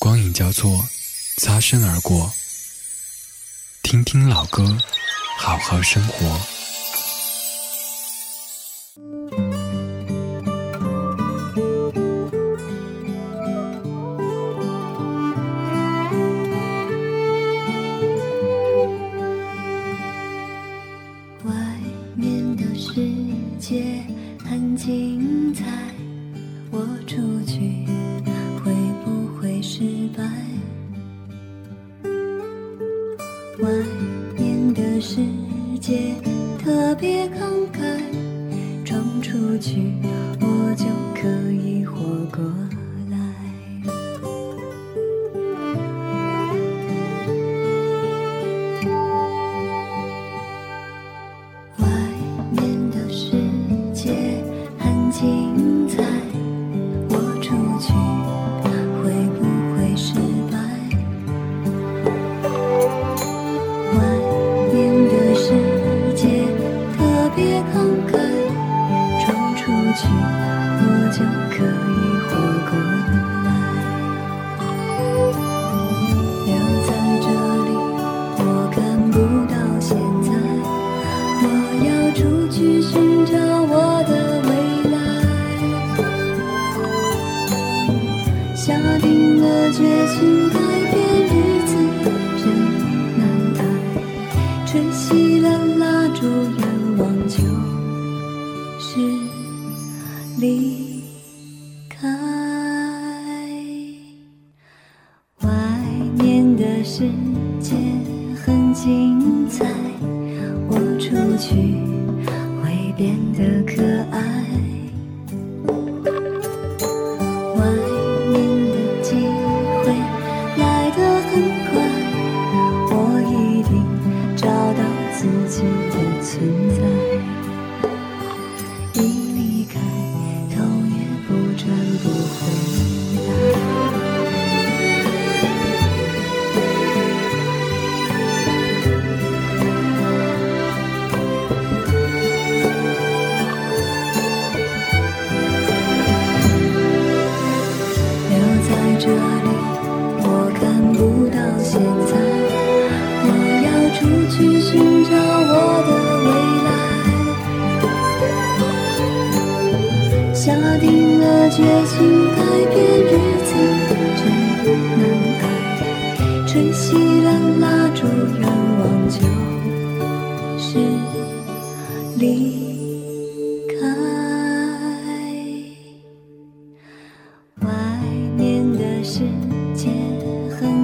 光影交错，擦身而过。听听老歌，好好生活。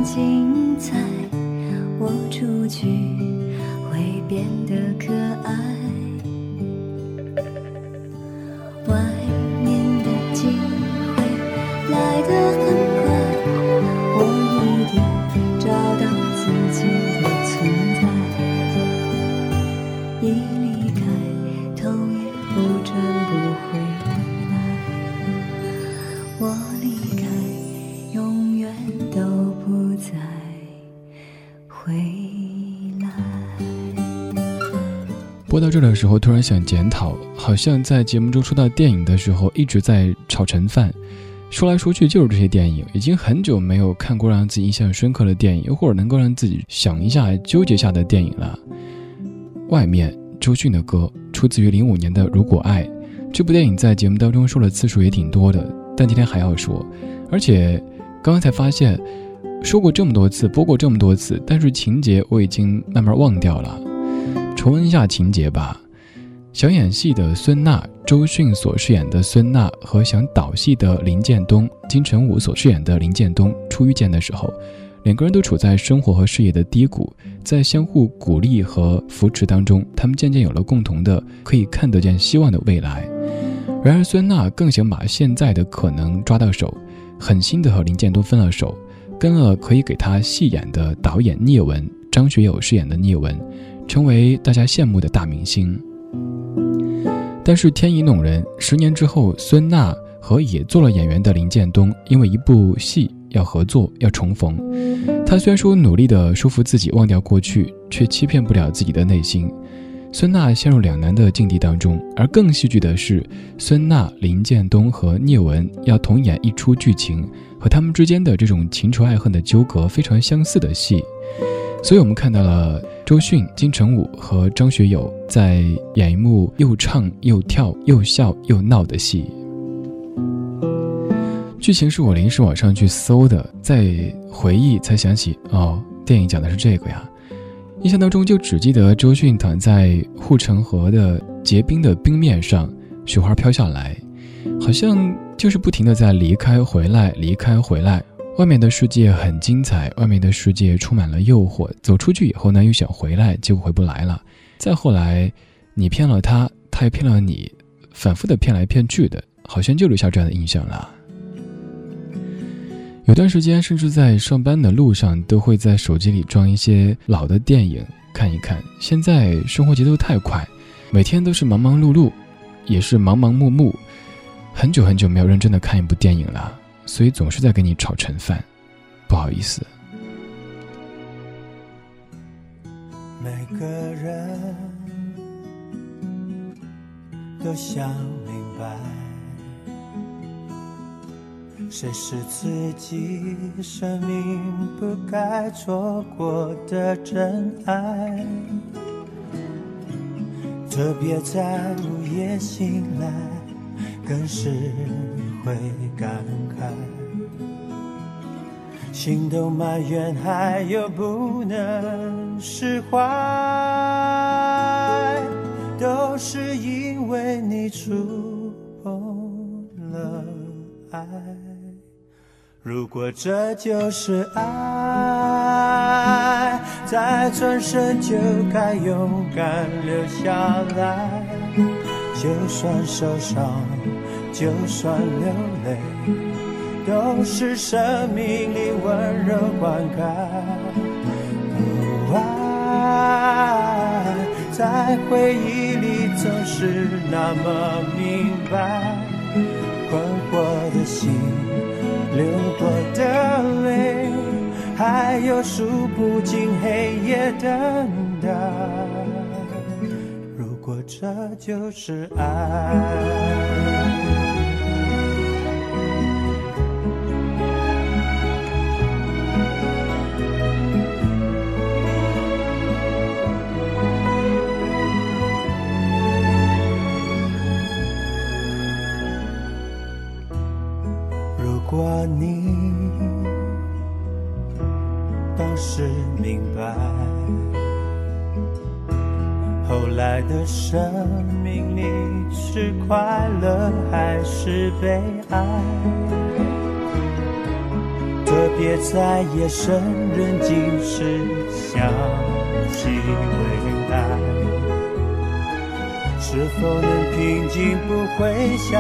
精彩我出去会变得可爱。时候，突然想检讨，好像在节目中说到电影的时候，一直在炒陈饭，说来说去就是这些电影。已经很久没有看过让自己印象深刻的电影，或者能够让自己想一下、纠结下的电影了。外面，周迅的歌出自于零五年的《如果爱》，这部电影在节目当中说的次数也挺多的，但今天还要说。而且刚刚才发现，说过这么多次，播过这么多次，但是情节我已经慢慢忘掉了。重温一下情节吧。想演戏的孙娜，周迅所饰演的孙娜和想导戏的林建东，金城武所饰演的林建东初遇见的时候，两个人都处在生活和事业的低谷，在相互鼓励和扶持当中，他们渐渐有了共同的可以看得见希望的未来。然而，孙娜更想把现在的可能抓到手，狠心的和林建东分了手，跟了可以给他戏演的导演聂文，张学友饰演的聂文。成为大家羡慕的大明星，但是天意弄人，十年之后，孙娜和也做了演员的林建东，因为一部戏要合作，要重逢。他虽然说努力的说服自己忘掉过去，却欺骗不了自己的内心。孙娜陷入两难的境地当中，而更戏剧的是，孙娜、林建东和聂文要同演一出剧情，和他们之间的这种情仇爱恨的纠葛非常相似的戏。所以我们看到了周迅、金城武和张学友在演一幕又唱又跳又笑又闹的戏。剧情是我临时网上去搜的，在回忆才想起，哦，电影讲的是这个呀。印象当中就只记得周迅躺在护城河的结冰的冰面上，雪花飘下来，好像就是不停的在离开回来，离开回来。外面的世界很精彩，外面的世界充满了诱惑。走出去以后呢，又想回来，结果回不来了。再后来，你骗了他，他也骗了你，反复的骗来骗去的，好像就留下这样的印象了。有段时间，甚至在上班的路上，都会在手机里装一些老的电影看一看。现在生活节奏太快，每天都是忙忙碌碌，也是忙忙碌碌，很久很久没有认真的看一部电影了。所以总是在跟你炒陈饭，不好意思。每个人都想明白，谁是自己生命不该错过的真爱，特别在午夜醒来，更是。会感，心都埋怨，还有不能释怀，都是因为你触碰了爱。如果这就是爱，再转身就该勇敢留下来，就算受伤。就算流泪，都是生命里温柔灌溉。爱在回忆里总是那么明白，困惑的心，流过的泪，还有数不尽黑夜等待。如果这就是爱。生命里是快乐还是悲哀？特别在夜深人静时想起未来，是否能平静？不会像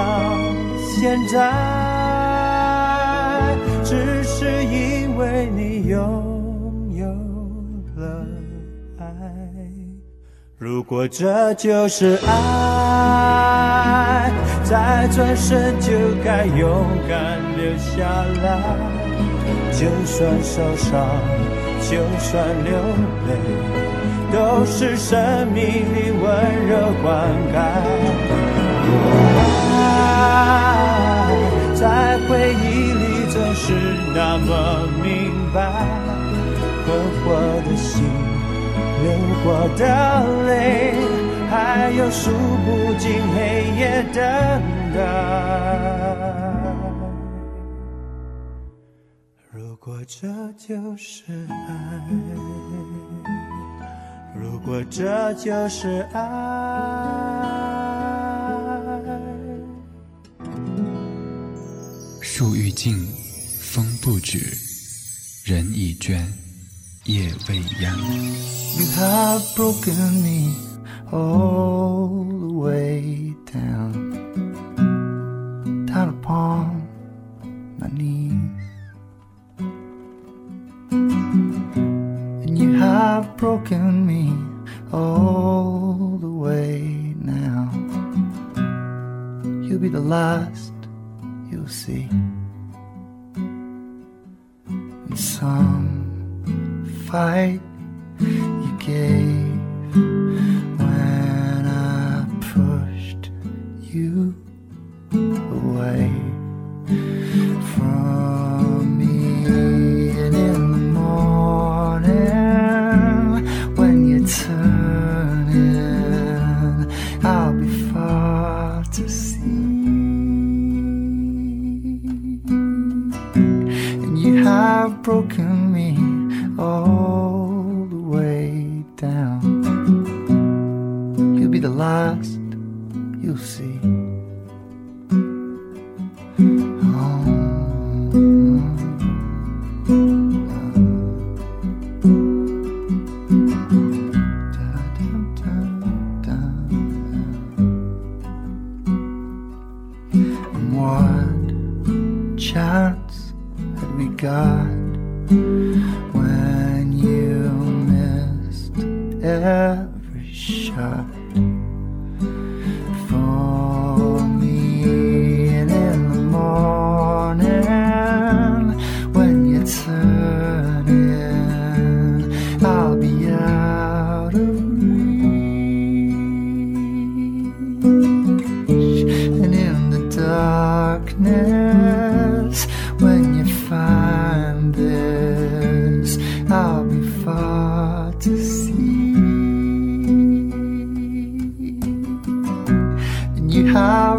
现在，只是因为你拥有了爱。如果这就是爱，再转身就该勇敢留下来。就算受伤，就算流泪，都是生命里温柔灌溉。爱在回忆里总是那么明白，困惑的心。流过的泪，还有数不尽黑夜等待。如果这就是爱，如果这就是爱，树欲静，风不止，人已倦，夜未央。You have broken me all the way down, down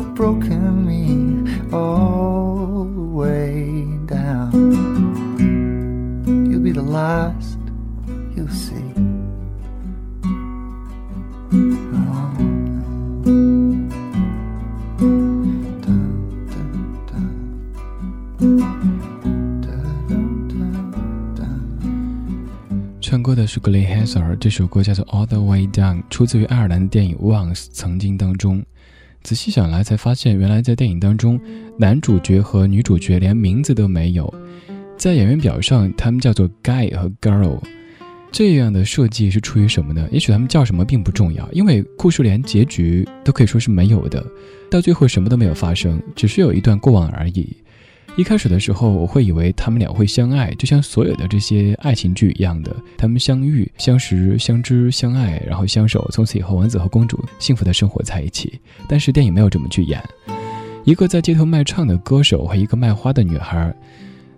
Broken me all the way down. You'll be the last you'll see. 唱歌的是格雷· s 瑟尔，这首歌叫做《All the Way Down》，出自于爱尔兰电影《Once》曾经当中。仔细想来，才发现原来在电影当中，男主角和女主角连名字都没有，在演员表上，他们叫做 Guy 和 Girl。这样的设计是出于什么呢？也许他们叫什么并不重要，因为故事连结局都可以说是没有的，到最后什么都没有发生，只是有一段过往而已。一开始的时候，我会以为他们俩会相爱，就像所有的这些爱情剧一样的，他们相遇、相识、相知、相爱，然后相守，从此以后王子和公主幸福的生活在一起。但是电影没有这么去演，一个在街头卖唱的歌手和一个卖花的女孩，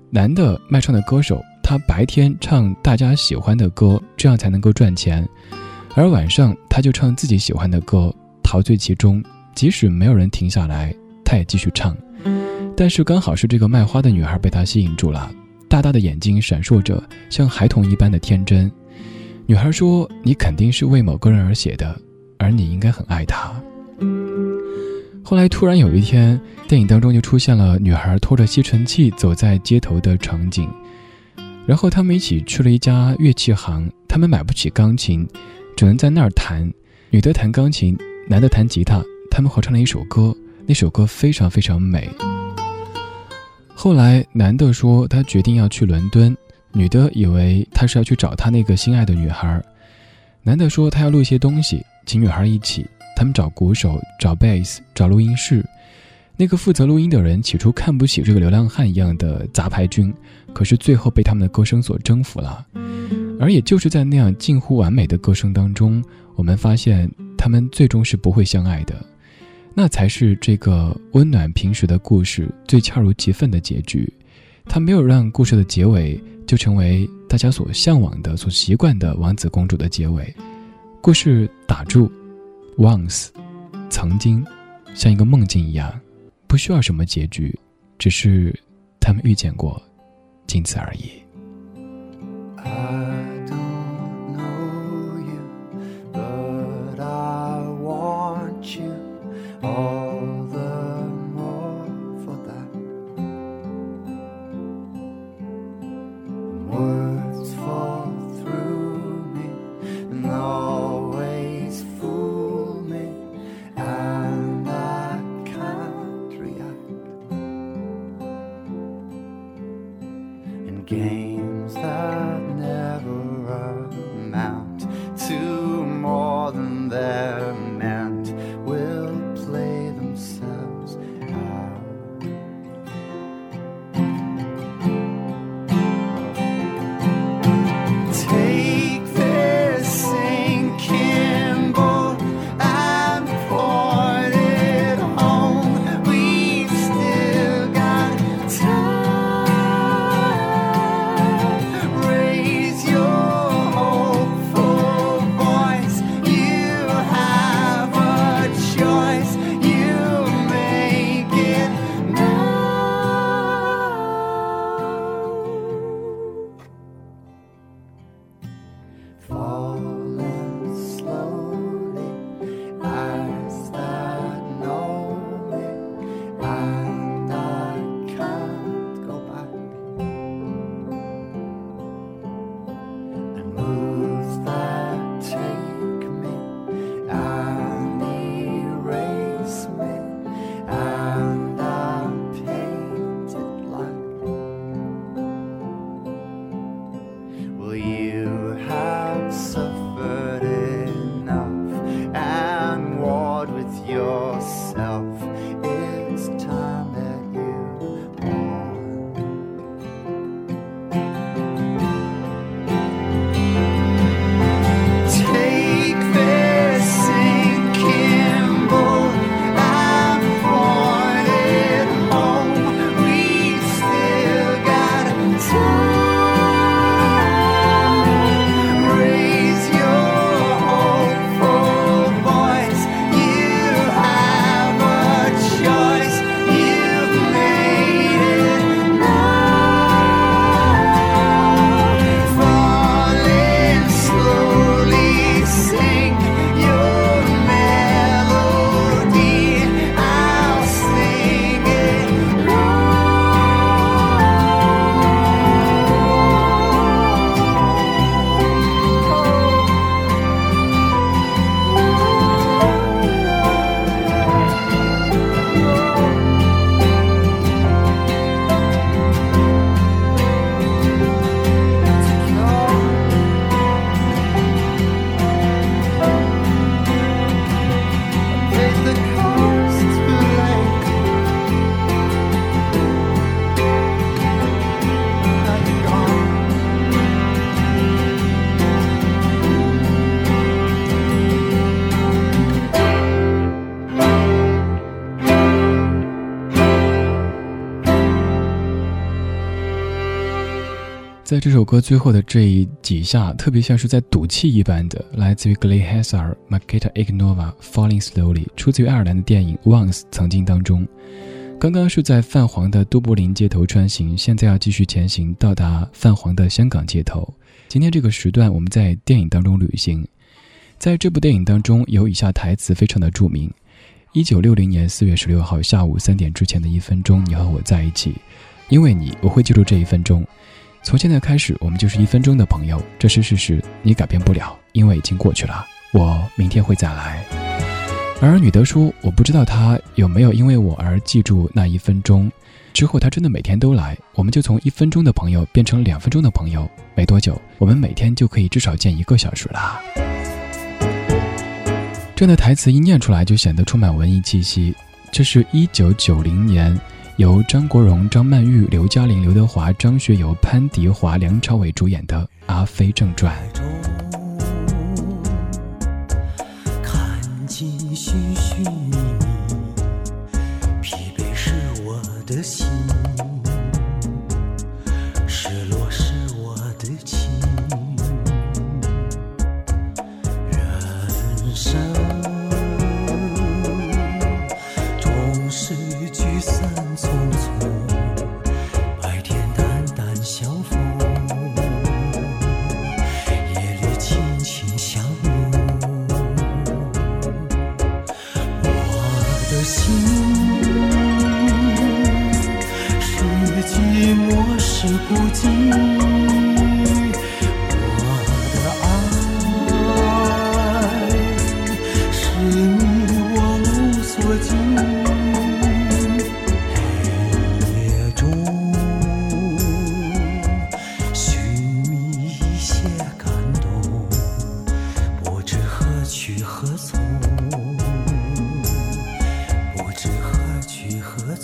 男的卖唱的歌手，他白天唱大家喜欢的歌，这样才能够赚钱，而晚上他就唱自己喜欢的歌，陶醉其中，即使没有人停下来，他也继续唱。但是刚好是这个卖花的女孩被他吸引住了，大大的眼睛闪烁着像孩童一般的天真。女孩说：“你肯定是为某个人而写的，而你应该很爱他。”后来突然有一天，电影当中就出现了女孩拖着吸尘器走在街头的场景，然后他们一起去了一家乐器行，他们买不起钢琴，只能在那儿弹。女的弹钢琴，男的弹吉他，他们合唱了一首歌，那首歌非常非常美。后来，男的说他决定要去伦敦，女的以为他是要去找他那个心爱的女孩。男的说他要录一些东西，请女孩一起。他们找鼓手，找贝斯，找录音室。那个负责录音的人起初看不起这个流浪汉一样的杂牌军，可是最后被他们的歌声所征服了。而也就是在那样近乎完美的歌声当中，我们发现他们最终是不会相爱的。那才是这个温暖平实的故事最恰如其分的结局，他没有让故事的结尾就成为大家所向往的、所习惯的王子公主的结尾。故事打住，once，曾经，像一个梦境一样，不需要什么结局，只是他们遇见过，仅此而已。在这首歌最后的这一几下，特别像是在赌气一般的，来自于 Glee Hazard、Makita Ignova，《Falling Slowly》，出自于爱尔兰的电影《Once》曾经当中。刚刚是在泛黄的都柏林街头穿行，现在要继续前行，到达泛黄的香港街头。今天这个时段，我们在电影当中旅行。在这部电影当中，有以下台词非常的著名：一九六零年四月十六号下午三点之前的一分钟，你和我在一起，因为你，我会记住这一分钟。从现在开始，我们就是一分钟的朋友，这是事实，你改变不了，因为已经过去了。我明天会再来。而女德说：“我不知道他有没有因为我而记住那一分钟。之后他真的每天都来，我们就从一分钟的朋友变成两分钟的朋友。没多久，我们每天就可以至少见一个小时了。”这样的台词一念出来，就显得充满文艺气息。这是一九九零年。由张国荣、张曼玉、刘嘉玲、刘德华、张学友、潘迪华、梁朝伟主演的《阿飞正传》。看尽寻寻觅觅，疲惫是我的心，失落是我的情，人生。最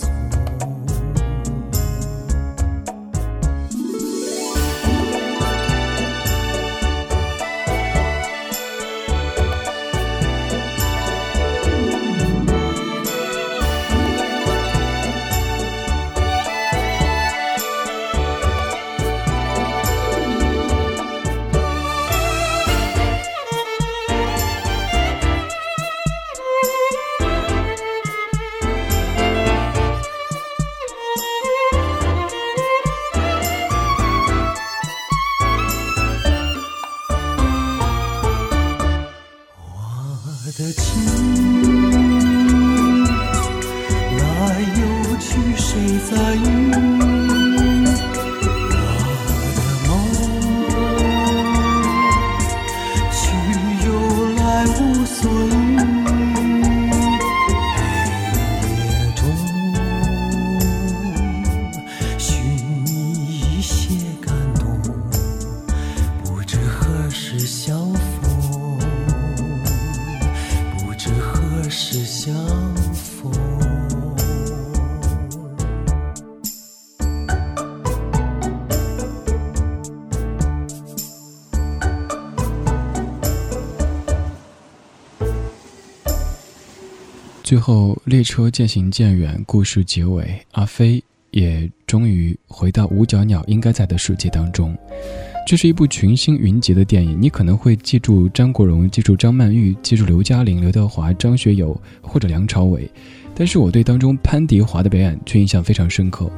车渐行渐远，故事结尾，阿飞也终于回到五角鸟应该在的世界当中。这是一部群星云集的电影，你可能会记住张国荣，记住张曼玉，记住刘嘉玲、刘德华、张学友或者梁朝伟，但是我对当中潘迪华的表演却印象非常深刻。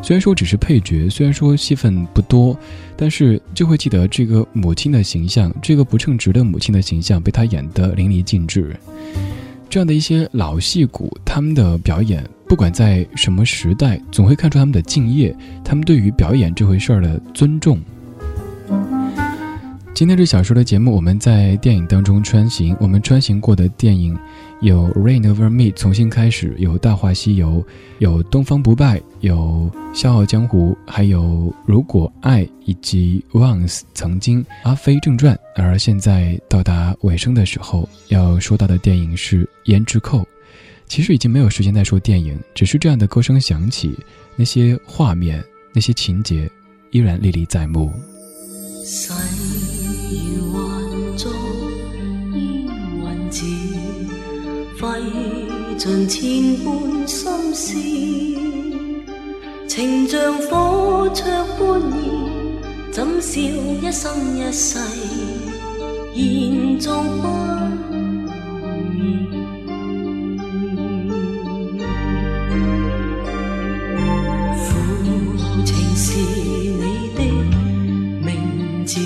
虽然说只是配角，虽然说戏份不多，但是就会记得这个母亲的形象，这个不称职的母亲的形象被他演得淋漓尽致。这样的一些老戏骨，他们的表演，不管在什么时代，总会看出他们的敬业，他们对于表演这回事儿的尊重。今天这小说的节目，我们在电影当中穿行，我们穿行过的电影。有《Rain Over Me》重新开始，有《大话西游》，有《东方不败》，有《笑傲江湖》，还有《如果爱》，以及《Once》曾经《阿飞正传》。而现在到达尾声的时候，要说到的电影是《胭脂扣》。其实已经没有时间再说电影，只是这样的歌声响起，那些画面，那些情节，依然历历在目。费尽千般心思，情像火灼般燃，笑一生一世，延续不易。父情是你的名字，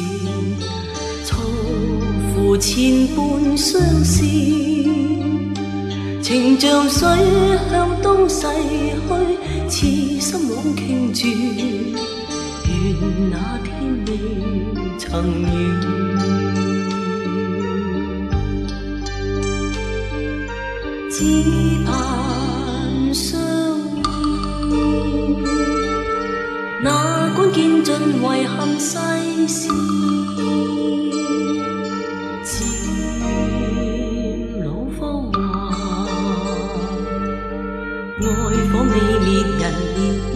错付千般相思，情像水向东逝去，痴心枉倾注。愿那天未曾遇，只盼相依。哪管见尽遗憾世事，人